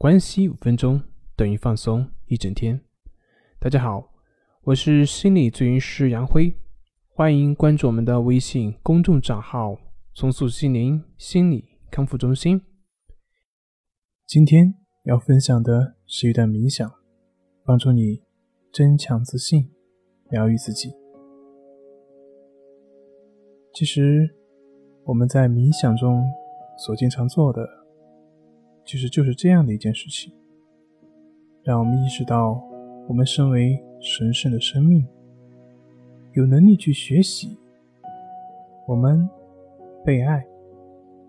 关系五分钟等于放松一整天。大家好，我是心理咨询师杨辉，欢迎关注我们的微信公众账号“重塑心灵心理康复中心”。今天要分享的是一段冥想，帮助你增强自信，疗愈自己。其实我们在冥想中所经常做的。其实就是这样的一件事情，让我们意识到，我们身为神圣的生命，有能力去学习，我们被爱，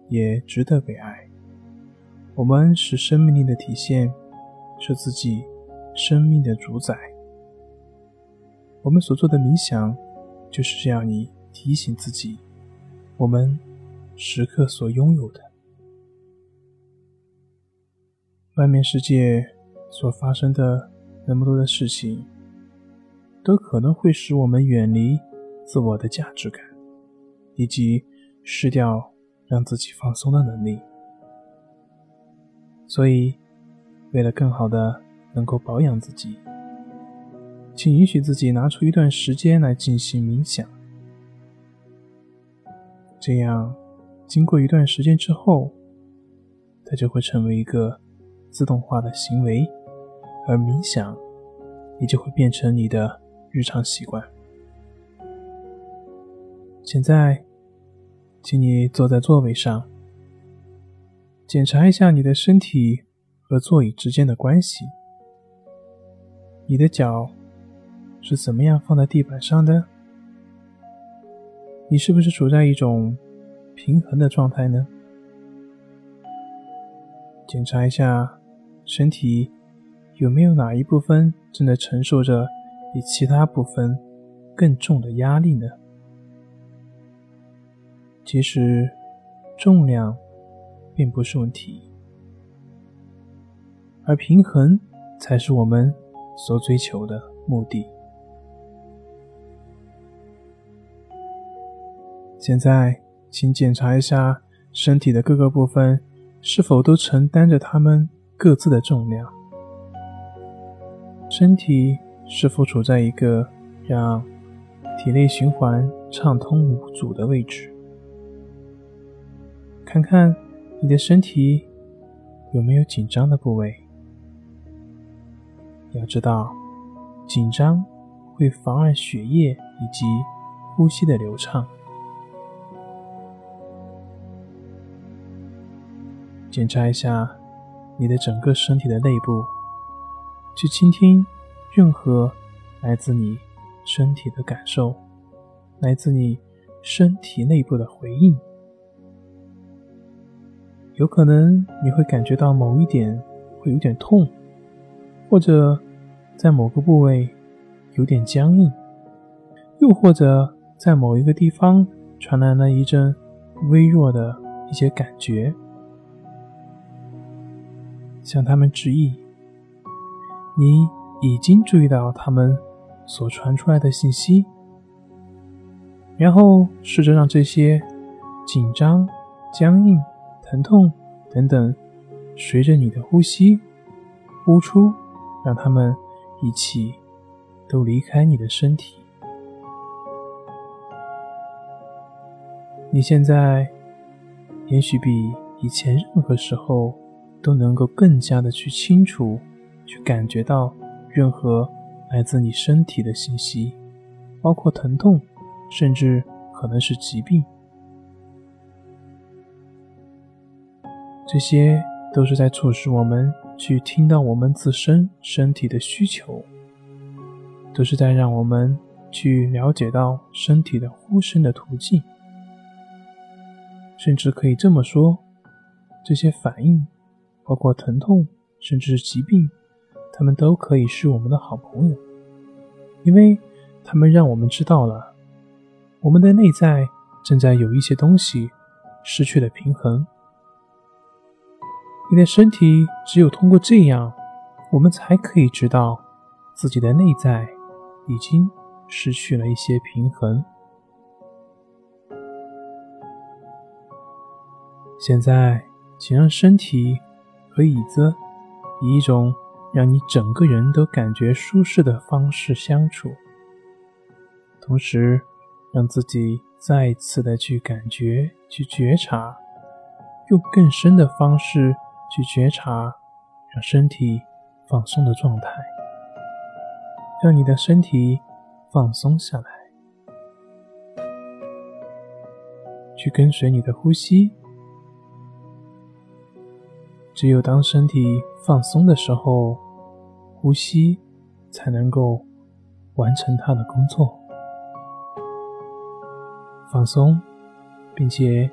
也值得被爱。我们是生命力的体现，是自己生命的主宰。我们所做的冥想，就是这样，你提醒自己，我们时刻所拥有的。外面世界所发生的那么多的事情，都可能会使我们远离自我的价值感，以及失掉让自己放松的能力。所以，为了更好的能够保养自己，请允许自己拿出一段时间来进行冥想。这样，经过一段时间之后，它就会成为一个。自动化的行为，而冥想也就会变成你的日常习惯。现在，请你坐在座位上，检查一下你的身体和座椅之间的关系。你的脚是怎么样放在地板上的？你是不是处在一种平衡的状态呢？检查一下。身体有没有哪一部分正在承受着比其他部分更重的压力呢？其实，重量并不是问题，而平衡才是我们所追求的目的。现在，请检查一下身体的各个部分是否都承担着它们。各自的重量，身体是否处在一个让体内循环畅通无阻的位置？看看你的身体有没有紧张的部位。要知道，紧张会妨碍血液以及呼吸的流畅。检查一下。你的整个身体的内部，去倾听任何来自你身体的感受，来自你身体内部的回应。有可能你会感觉到某一点会有点痛，或者在某个部位有点僵硬，又或者在某一个地方传来了一阵微弱的一些感觉。向他们致意。你已经注意到他们所传出来的信息，然后试着让这些紧张、僵硬、疼痛等等，随着你的呼吸呼出，让他们一起都离开你的身体。你现在也许比以前任何时候。都能够更加的去清楚，去感觉到任何来自你身体的信息，包括疼痛，甚至可能是疾病。这些都是在促使我们去听到我们自身身体的需求，都是在让我们去了解到身体的呼声的途径，甚至可以这么说，这些反应。包括疼痛，甚至疾病，他们都可以是我们的好朋友，因为他们让我们知道了我们的内在正在有一些东西失去了平衡。你的身体只有通过这样，我们才可以知道自己的内在已经失去了一些平衡。现在，请让身体。和椅子以一种让你整个人都感觉舒适的方式相处，同时让自己再一次的去感觉、去觉察，用更深的方式去觉察，让身体放松的状态，让你的身体放松下来，去跟随你的呼吸。只有当身体放松的时候，呼吸才能够完成它的工作。放松，并且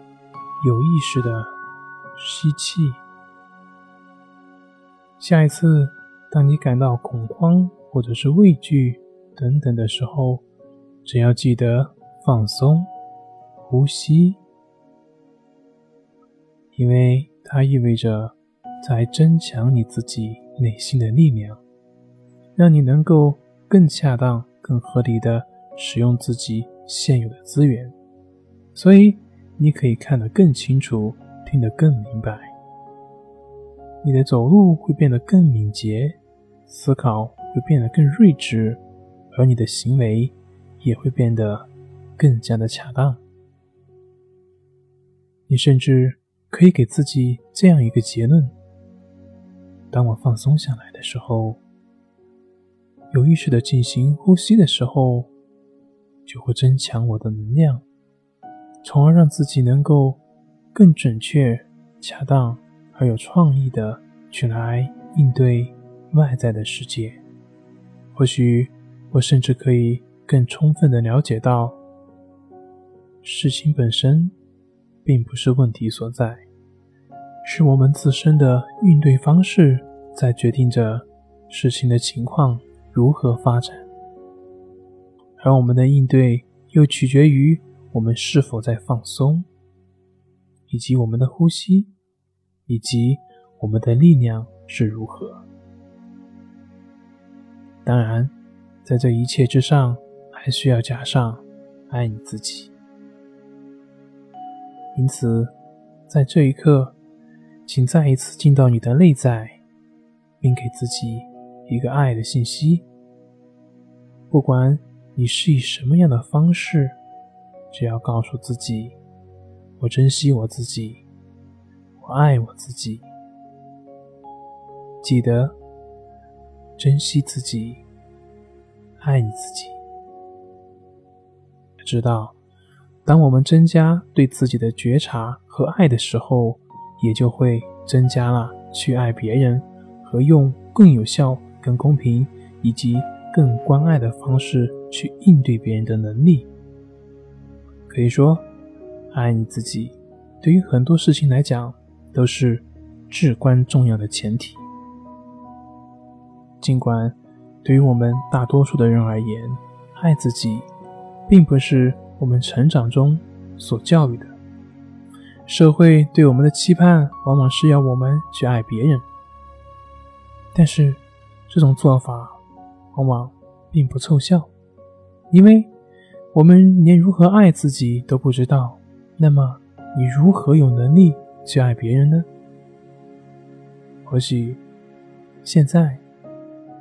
有意识的吸气。下一次，当你感到恐慌或者是畏惧等等的时候，只要记得放松呼吸，因为它意味着。在增强你自己内心的力量，让你能够更恰当、更合理的使用自己现有的资源，所以你可以看得更清楚，听得更明白。你的走路会变得更敏捷，思考会变得更睿智，而你的行为也会变得更加的恰当。你甚至可以给自己这样一个结论。当我放松下来的时候，有意识的进行呼吸的时候，就会增强我的能量，从而让自己能够更准确、恰当而有创意的去来应对外在的世界。或许我甚至可以更充分的了解到，事情本身并不是问题所在。是我们自身的应对方式在决定着事情的情况如何发展，而我们的应对又取决于我们是否在放松，以及我们的呼吸，以及我们的力量是如何。当然，在这一切之上，还需要加上爱你自己。因此，在这一刻。请再一次进到你的内在，并给自己一个爱的信息。不管你是以什么样的方式，只要告诉自己：“我珍惜我自己，我爱我自己。”记得珍惜自己，爱你自己。知道，当我们增加对自己的觉察和爱的时候。也就会增加了去爱别人和用更有效、更公平以及更关爱的方式去应对别人的能力。可以说，爱你自己对于很多事情来讲都是至关重要的前提。尽管对于我们大多数的人而言，爱自己并不是我们成长中所教育的。社会对我们的期盼，往往是要我们去爱别人，但是这种做法往往并不凑效，因为我们连如何爱自己都不知道。那么，你如何有能力去爱别人呢？或许现在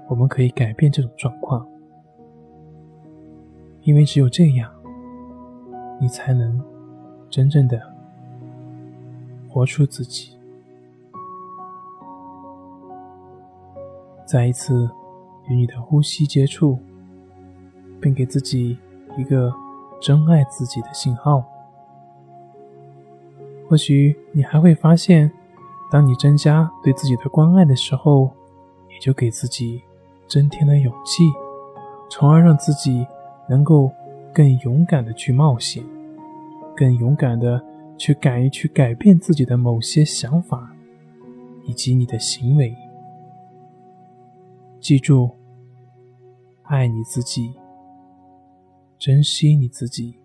我们可以改变这种状况，因为只有这样，你才能真正的。活出自己，再一次与你的呼吸接触，并给自己一个真爱自己的信号。或许你还会发现，当你增加对自己的关爱的时候，也就给自己增添了勇气，从而让自己能够更勇敢的去冒险，更勇敢的。去敢于去改变自己的某些想法，以及你的行为。记住，爱你自己，珍惜你自己。